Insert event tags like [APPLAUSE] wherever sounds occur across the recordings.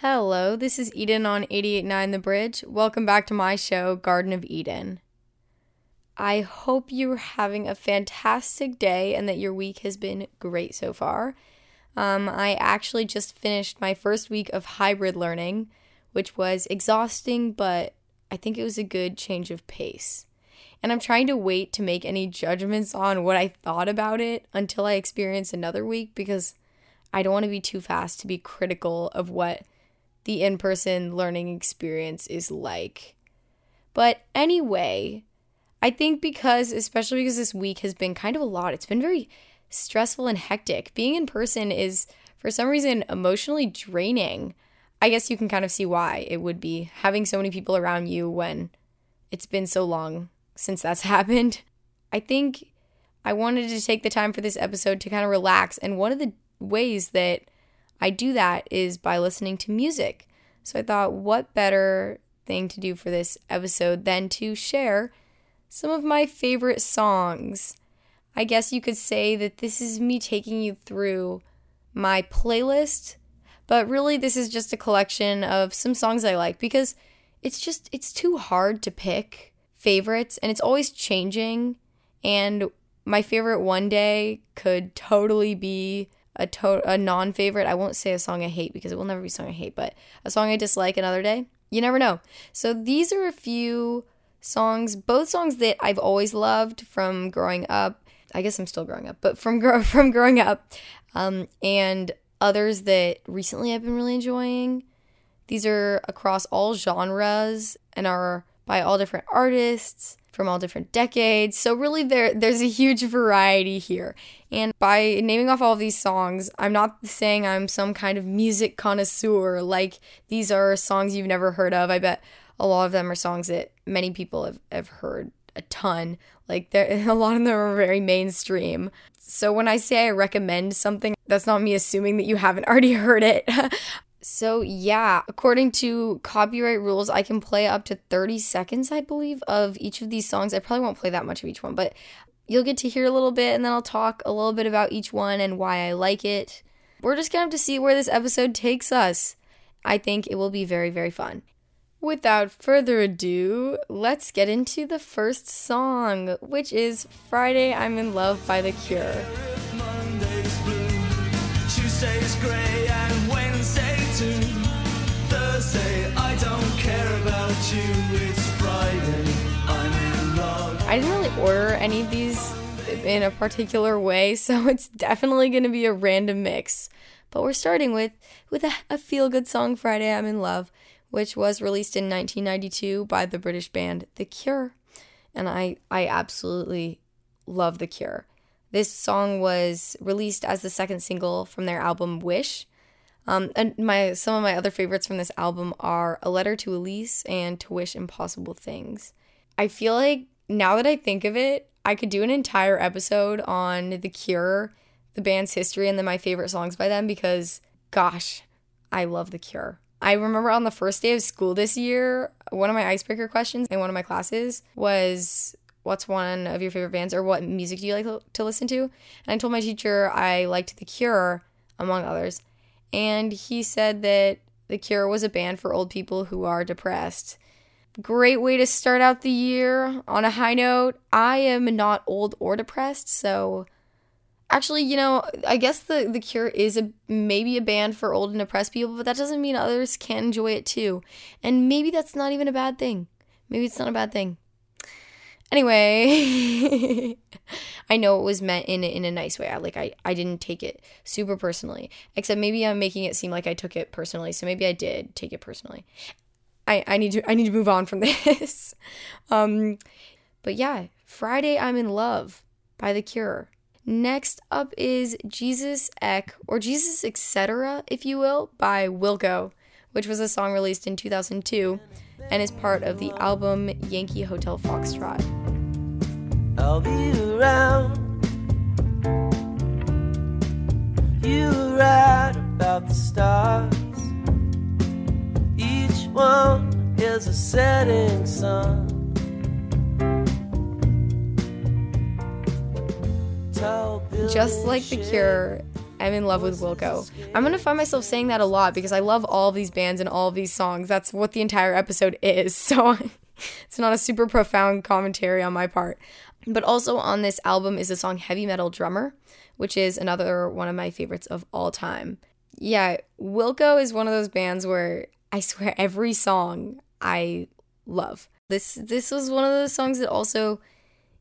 Hello, this is Eden on 889 The Bridge. Welcome back to my show, Garden of Eden. I hope you're having a fantastic day and that your week has been great so far. Um, I actually just finished my first week of hybrid learning, which was exhausting, but I think it was a good change of pace. And I'm trying to wait to make any judgments on what I thought about it until I experience another week because I don't want to be too fast to be critical of what the in person learning experience is like. But anyway, I think because, especially because this week has been kind of a lot, it's been very stressful and hectic. Being in person is, for some reason, emotionally draining. I guess you can kind of see why it would be having so many people around you when it's been so long since that's [LAUGHS] happened. I think I wanted to take the time for this episode to kind of relax. And one of the ways that I do that is by listening to music. So I thought, what better thing to do for this episode than to share some of my favorite songs? I guess you could say that this is me taking you through my playlist, but really this is just a collection of some songs I like because it's just it's too hard to pick favorites and it's always changing and my favorite one day could totally be a to- a non-favorite. I won't say a song I hate because it will never be a song I hate, but a song I dislike another day. You never know. So these are a few songs, both songs that I've always loved from growing up. I guess I'm still growing up, but from [LAUGHS] grow- from growing up, um, and others that recently I've been really enjoying. These are across all genres and are by all different artists from all different decades. So really there there's a huge variety here. And by naming off all of these songs, I'm not saying I'm some kind of music connoisseur like these are songs you've never heard of. I bet a lot of them are songs that many people have, have heard a ton. Like there [LAUGHS] a lot of them are very mainstream. So when I say I recommend something, that's not me assuming that you haven't [LAUGHS] already heard it. So, yeah, according to copyright rules, I can play up to 30 seconds, I believe, of each of these songs. I probably won't play that much of each one, but you'll get to hear a little bit, and then I'll talk a little bit about each one and why I like it. We're just gonna have to see where this episode takes us. I think it will be very, very fun. Without further ado, let's get into the first song, which is Friday I'm in Love by The Cure. I didn't really order any of these in a particular way, [LAUGHS] so it's definitely going to be a random mix. But we're starting with with a, a feel good song, Friday I'm in Love, which was released in 1992 by the British band The Cure, and I I absolutely love The Cure. This song was released as the second single from their album Wish. Um, and my some of my other favorites from this album are A Letter to Elise and To Wish Impossible Things. I feel like now that I think of it, I could do an entire episode on The Cure, the band's history, and then my favorite songs by them because, gosh, I love The Cure. I remember on the first day of school this year, one of my icebreaker questions in one of my classes was, What's one of your favorite bands or what music do you like to listen to? And I told my teacher I liked The Cure, among others. And he said that The Cure was a band for old people who are depressed. Great way to start out the year on a high note. I am not old or depressed, so actually, you know, I guess the the Cure is a maybe a band for old and depressed people, but that doesn't mean others can't enjoy it too. And maybe that's not even a bad thing. Maybe it's not a bad thing. Anyway, [LAUGHS] I know it was meant in in a nice way. I like I I didn't take it super personally. Except maybe I'm making it seem like I took it personally. So maybe I did take it personally. I, I need to I need to move on from [LAUGHS] this. um, but yeah, Friday I'm in Love by The Cure. Next up is Jesus Eck or Jesus Etc. if you will by Wilco, which was a song released in 2002 and is part of the album Yankee Hotel Foxtrot. I'll be around. You about the stars one is a setting sun. Just like The Cure, I'm in love with Wilco. I'm gonna find myself saying that a lot because I love all these bands and all these songs. That's what the entire episode is. [LAUGHS] So it's not a super profound commentary on my part. But also on this album is the song Heavy Metal Drummer, which is another one of my favorites of all time. Yeah, Wilco is one of those bands where I swear every song I love. This this was one of those songs that also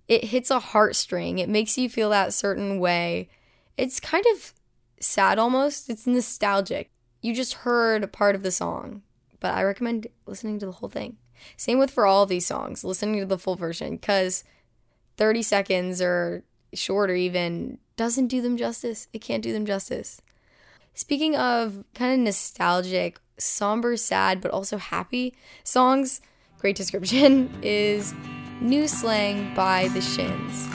it hits a heartstring. It makes you feel that certain way. It's kind of sad almost. It's nostalgic. You just heard a part of the song, but I recommend listening to the whole thing. Same with for all of these songs, listening to the full version because 30 seconds or shorter even doesn't do them justice. It can't do them justice. Speaking of kind of nostalgic, somber, sad, but also happy songs, great description [LAUGHS] is New Slang by The Shins.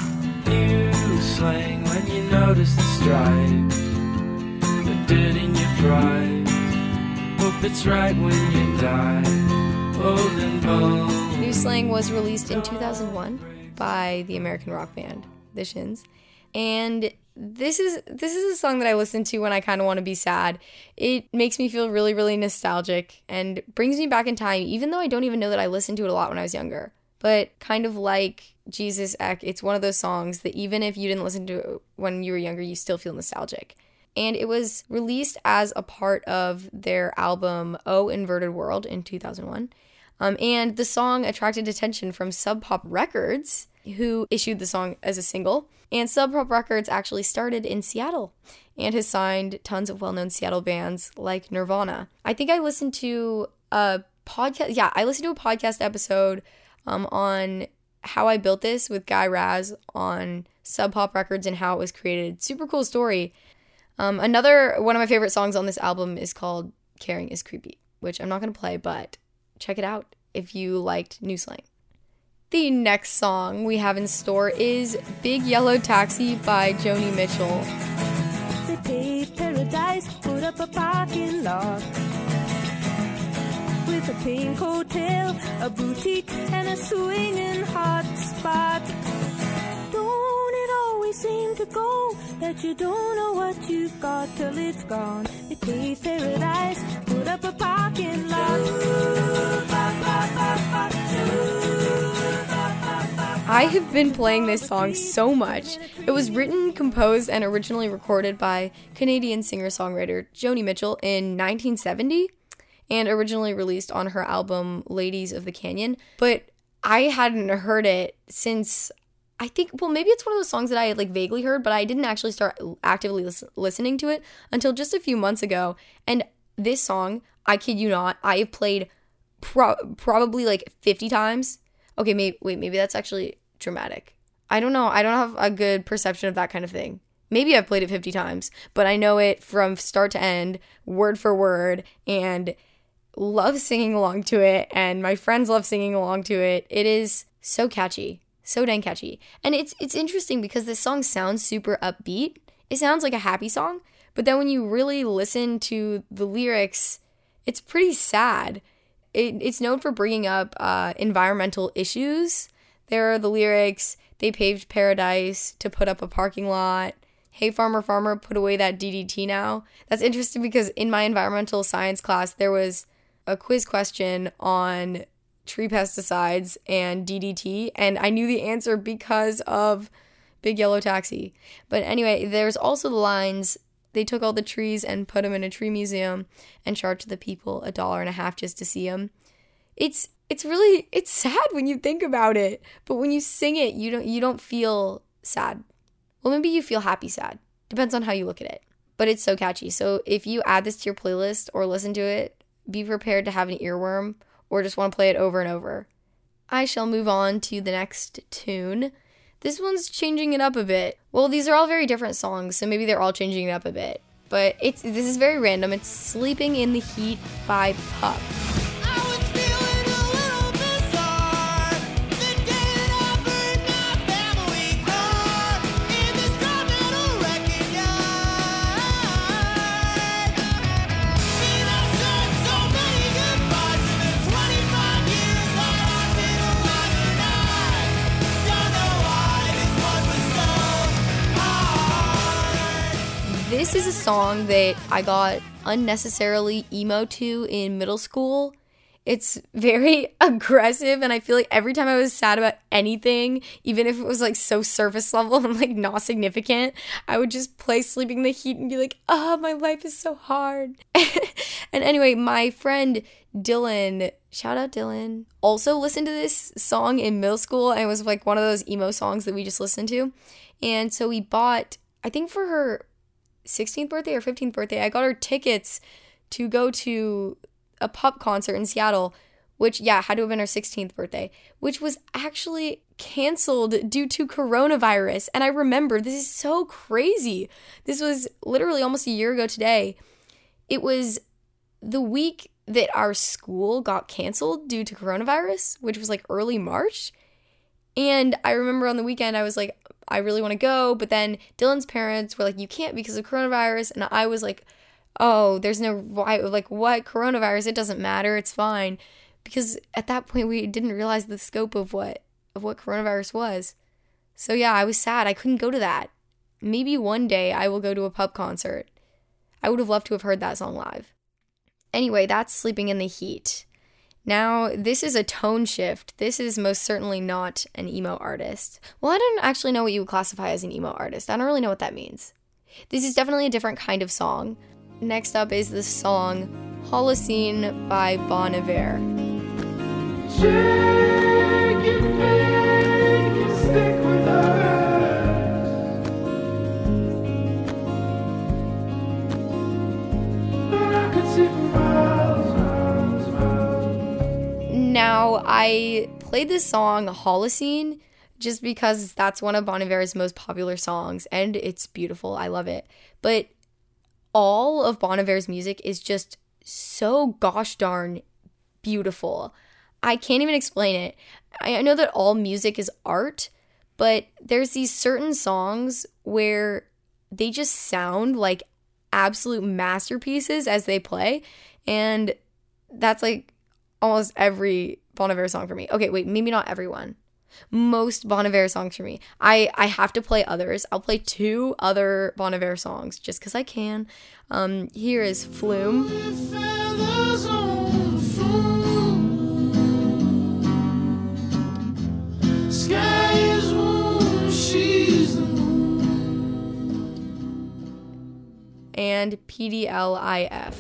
New slang when you notice the stripes, the dirt in your fries. Hope it's right when you die, old and bold. New Slang was released in 2001 by the American rock band The Shins. And this is this is a song that I listen to when I kind of want to be sad. It makes me feel really really nostalgic and brings me back in time even though I don't even know that I listened to it a lot when I was younger. But kind of like Jesus Eck, it's one of those songs that even if you didn't listen to it when you were younger, you still feel nostalgic. And it was released as a part of their album Oh Inverted World in 2001. Um, and the song attracted attention from Sub Pop Records, who issued the song as a single. And Sub Pop Records actually started in Seattle and has signed tons of well known Seattle bands like Nirvana. I think I listened to a podcast, yeah, I listened to a podcast episode um, on how I built this with Guy Raz on Sub Pop Records and how it was created. Super cool story. Um, another one of my favorite songs on this album is called Caring is Creepy, which I'm not going to play, but check it out if you liked New Slang. The next song we have in store is Big Yellow Taxi by Joni Mitchell. They paved paradise, put up a parking lot with a pink hotel, a boutique, and a swinging hot spot. Don't it always seem to go that you don't know what you've got till it's gone? They paved paradise, put up a parking lot. I have been playing this song so much. It was written, composed, and originally recorded by Canadian singer songwriter Joni Mitchell in 1970 and originally released on her album Ladies of the Canyon. But I hadn't heard it since I think, well, maybe it's one of those songs that I like vaguely heard, but I didn't actually start actively lis- listening to it until just a few months ago. And this song, I kid you not, I have played pro- probably like 50 times. Okay, maybe, wait, maybe that's actually dramatic. I don't know. I don't have a good perception of that kind of thing. Maybe I've played it 50 times, but I know it from start to end, word for word, and love singing along to it. And my friends love singing along to it. It is so catchy, so dang catchy. And it's it's interesting because this song sounds super upbeat. It sounds like a happy song, but then when you really listen to the lyrics, it's pretty sad. It, it's known for bringing up uh, environmental issues there are the lyrics They paved paradise to put up a parking lot. Hey, farmer, farmer, put away that DDT now. That's interesting because in my environmental science class, there was a quiz question on tree pesticides and DDT, and I knew the answer because of Big Yellow Taxi. But anyway, there's also the lines they took all the trees and put them in a tree museum and charged the people a dollar and a half just to see them. It's it's really it's sad when you think about it but when you sing it you don't you don't feel sad. Well maybe you feel happy sad. Depends on how you look at it but it's so catchy. So if you add this to your playlist or listen to it be prepared to have an earworm or just want to play it over and over. I shall move on to the next tune. This one's changing it up a bit. Well these are all very different songs so maybe they're all changing it up a bit but it's this is very random. It's sleeping in the heat by pup song that I got unnecessarily emo to in middle school. It's very [LAUGHS] aggressive, and I feel like every time I was sad about anything, even if it was like so surface level and like not significant, I would just play Sleeping in the Heat and be like, oh, my life is so hard. [LAUGHS] and anyway, my friend Dylan, shout out Dylan, also listened to this song in middle school and it was like one of those emo songs that we just listened to. And so we bought, I think for her 16th birthday or 15th birthday, I got her tickets to go to a pup concert in Seattle, which, yeah, had to have been her 16th birthday, which was actually canceled due to coronavirus. And I remember this is so crazy. This was literally almost a year ago today. It was the week that our school got canceled due to coronavirus, which was like early March. And I remember on the weekend, I was like, I really want to go. But then Dylan's parents were like, you can't because of coronavirus. And I was like, oh, there's no, why, like, what? Coronavirus? It doesn't matter. It's fine. Because at that point, we didn't realize the scope of what, of what coronavirus was. So yeah, I was sad. I couldn't go to that. Maybe one day I will go to a pup concert. I would have loved to have heard that song live. Anyway, that's Sleeping in the Heat. Now, this is a tone shift. This is most certainly not an emo artist. Well, I don't actually know what you would classify as an emo artist. I don't really know what that means. This is definitely a different kind of song. Next up is the song Holocene by Bon Iver. Now, I played this song Holocene just because that's one of Bon Iver's most popular songs and it's beautiful. I love it. But all of Bon Iver's music is just so gosh darn beautiful. I can't even explain it. I know that all music is art, but there's these certain songs where they just sound like absolute masterpieces as they play. And that's like almost every Bon Iver song for me. Okay, wait, maybe not everyone. Most Bon Iver songs for me. I I have to play others. I'll play two other Bon Iver songs just because I can. Um, here is Flume. And PDLIF.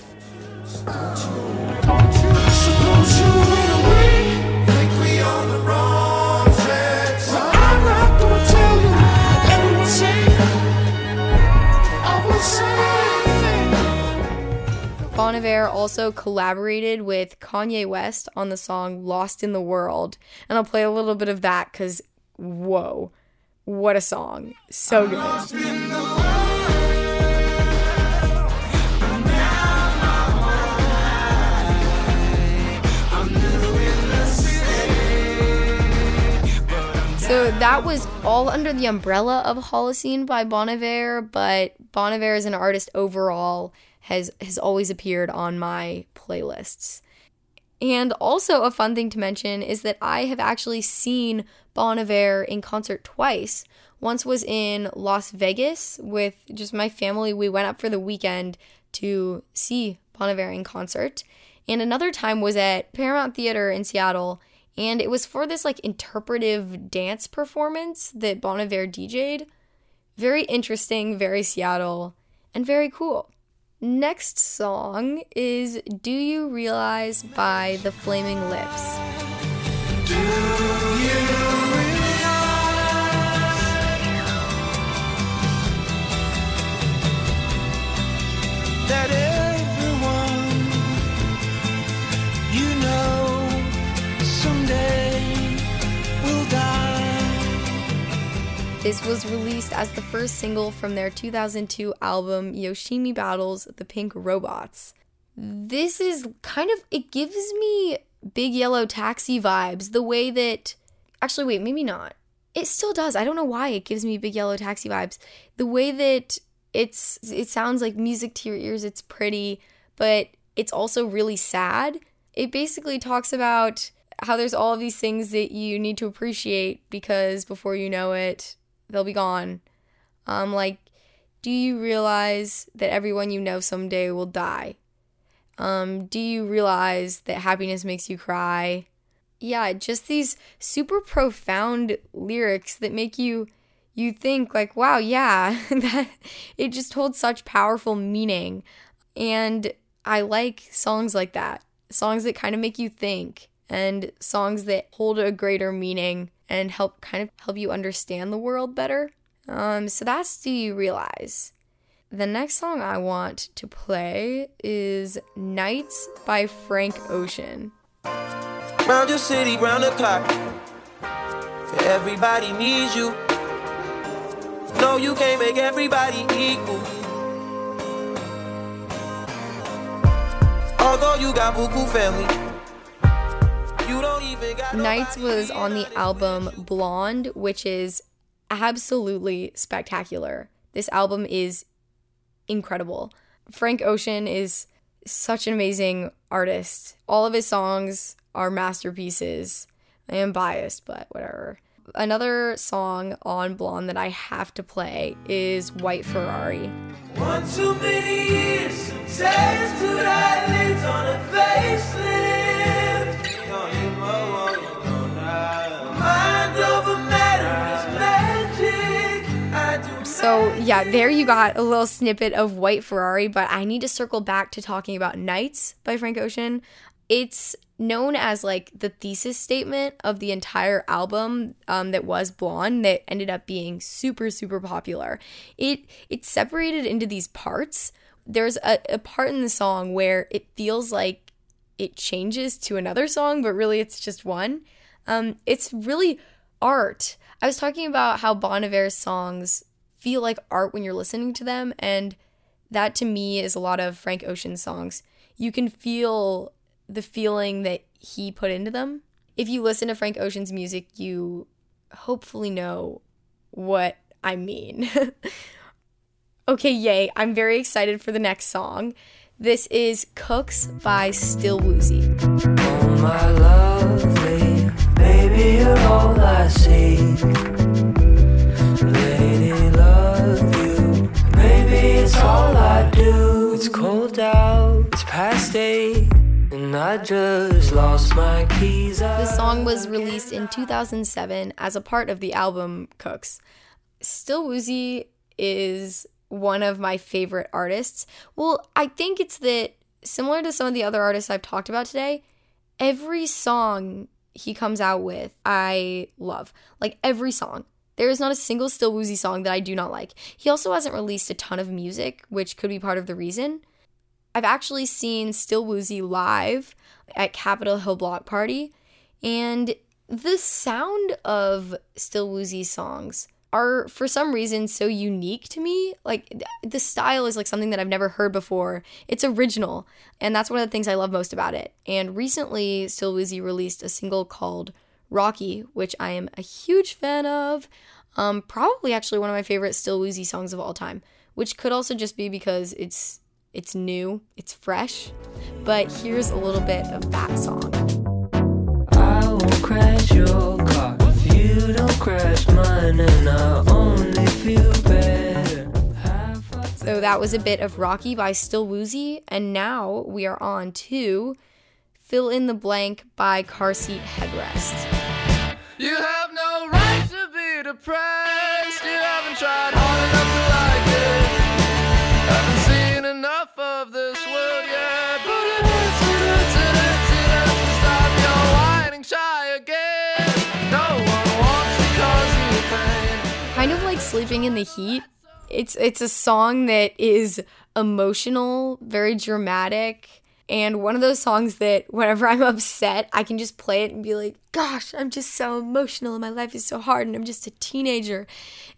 Bon also collaborated with Kanye West on the song Lost in the World. And I'll play a little bit of that because, whoa, what a song. So good. That was all under the umbrella of Holocene by Bon Iver, but Bon Iver as an artist overall has has always appeared on my playlists. And also a fun thing to mention is that I have actually seen Bon Iver in concert twice. Once was in Las Vegas with just my family. We went up for the weekend to see Bon Iver in concert. And another time was at Paramount Theater in Seattle and it was for this like interpretive dance performance that Bon DJ'd. Very interesting, very Seattle, and very cool. Next song is Do You Realize by The Flaming Lips. This was released as the first single from their 2002 album Yoshimi Battles the Pink Robots. This is kind of, it gives me Big Yellow Taxi vibes, the way that, actually, wait, maybe not. It still does. I don't know why it gives me Big Yellow Taxi vibes. The way that it's, it sounds like music to your ears, it's pretty, but it's also really sad. It basically talks about how there's all of these things that you need to appreciate because before you know it, they'll be gone. Um, like Do you realize that everyone you know someday will die? Um, do you realize that happiness makes you cry? Yeah, just these super profound lyrics that make you you think like, wow, yeah, [LAUGHS] that it just holds such powerful meaning. And I like songs like that. Songs that kind of make you think and songs that hold a greater meaning and help kind of help you understand the world better. Um, so that's Do You Realize? The next song I want to play is Nights by Frank Ocean. Round your city, round the clock. Everybody needs you. No, you can't make everybody equal. Although you got buku family. Nights was on the album Blonde, which is absolutely spectacular. This album is incredible. Frank Ocean is such an amazing artist. All of his songs are masterpieces. I am biased, but whatever. Another song on Blonde that I have to play is White Ferrari. One too many years, some taste to that leads on a So, yeah, there you got a little snippet of White Ferrari, but I need to circle back to talking about Nights by Frank Ocean. It's known as like the thesis statement of the entire album um, that was Blonde that ended up being super, super popular. It it's separated into these parts. There's a, a part in the song where it feels like it changes to another song, but really it's just one. Um, it's really art. I was talking about how Bon songs feel like art when you're listening to them, and that to me is a lot of Frank Ocean's songs. You can feel the feeling that he put into them. If you listen to Frank Ocean's music, you hopefully know what I mean. [LAUGHS] okay, yay. I'm very excited for the next song. This is Cooks by Still Woozy. Oh Just lost my keys. The song was released in 2007 as a part of the album Cooks. Still Woozy is one of my favorite artists. Well, I think it's that similar to some of the other artists I've talked about today, every song he comes out with, I love. Like every song. There is not a single Still Woozy song that I do not like. He also hasn't released a ton of music, which could be part of the reason. I've actually seen Still Woozy live at Capitol Hill Block Party, and the sound of Still Woozy songs are for some reason so unique to me. Like the style is like something that I've never heard before. It's original, and that's one of the things I love most about it. And recently, Still Woozy released a single called Rocky, which I am a huge fan of. Um, probably actually one of my favorite Still Woozy songs of all time, which could also just be because it's it's new, it's fresh. But here's a little bit of that song. I won't crash your car if you don't crash mine, and I only feel better. So that was a bit of Rocky by Still Woozy, and now we are on to Fill in the Blank by Car Seat Headrest. You have no right to be depressed. You haven't tried Sleeping in the Heat. It's it's a song that is emotional, very dramatic, and one of those songs that whenever I'm upset, I can just play it and be like, "Gosh, I'm just so emotional and my life is so hard and I'm just a teenager."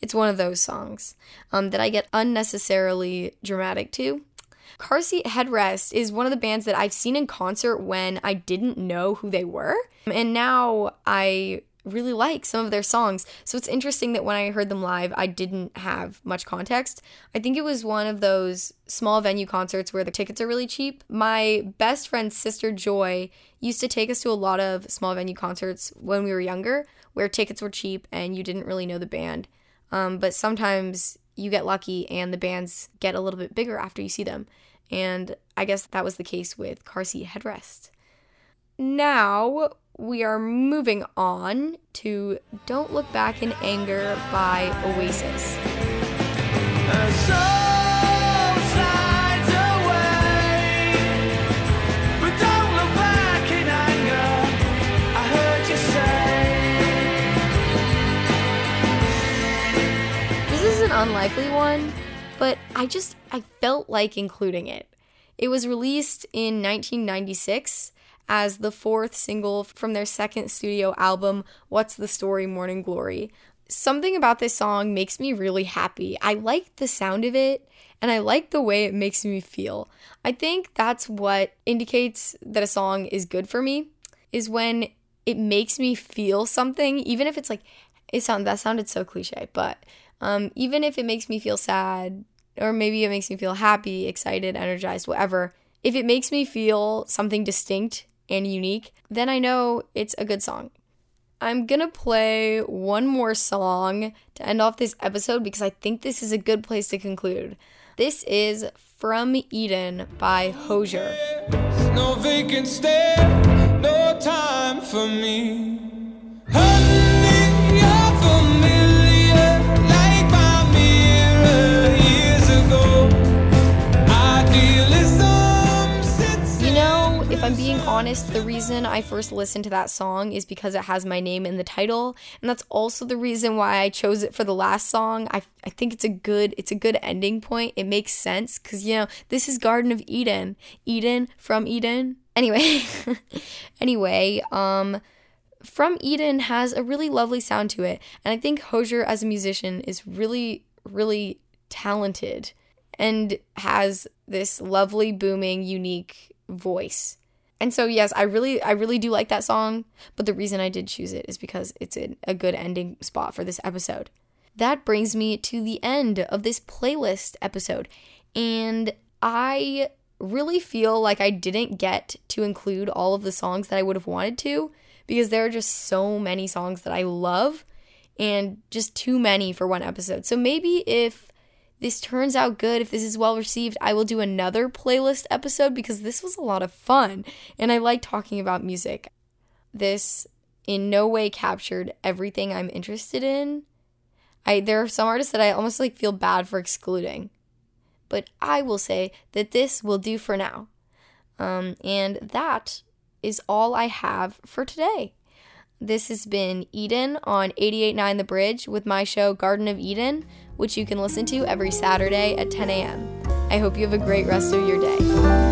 It's one of those songs um, that I get unnecessarily dramatic to. Car Seat Headrest is one of the bands that I've seen in concert when I didn't know who they were. And now I really like some of their songs. So it's interesting that when I heard them live, I didn't have much context. I think it was one of those small venue concerts where the tickets are really cheap. My best friend's sister Joy used to take us to a lot of small venue concerts when we were younger where tickets were cheap and you didn't really know the band. Um, but sometimes you get lucky and the bands get a little bit bigger after you see them. And I guess that was the case with Car Seat Headrest. Now we are moving on to Don't Look Back in Anger by Oasis. This is an unlikely one, but I just I felt like including it. It was released in 1996 as the fourth single from their second studio album, What's the Story Morning Glory. Something about this song makes me really happy. I like the sound of it and I like the way it makes me feel. I think that's what indicates that a song is good for me is when it makes me feel something even if it's like it sound that sounded so cliche, but um, even if it makes me feel sad or maybe it makes me feel happy, excited, energized, whatever, if it makes me feel something distinct and unique, then I know it's a good song. I'm gonna play one more song to end off this episode because I think this is a good place to conclude. This is From Eden by Hozier. No vacant stare, no time for me. Honest, the reason I first listened to that song is because it has my name in the title, and that's also the reason why I chose it for the last song. I, I think it's a good it's a good ending point. It makes sense cuz you know, this is Garden of Eden. Eden from Eden. Anyway, [LAUGHS] anyway, um from Eden has a really lovely sound to it, and I think Hozier as a musician is really really talented and has this lovely booming unique voice. And so yes, I really I really do like that song, but the reason I did choose it is because it's a, a good ending spot for this episode. That brings me to the end of this playlist episode. And I really feel like I didn't get to include all of the songs that I would have wanted to because there are just so many songs that I love and just too many for one episode. So maybe if this turns out good, if this is well received, I will do another playlist episode because this was a lot of fun and I like talking about music. This in no way captured everything I'm interested in. I there are some artists that I almost like feel bad for excluding. But I will say that this will do for now. Um, and that is all I have for today. This has been Eden on 889 The Bridge with my show Garden of Eden, which you can listen to every Saturday at 10 a.m. I hope you have a great rest of your day.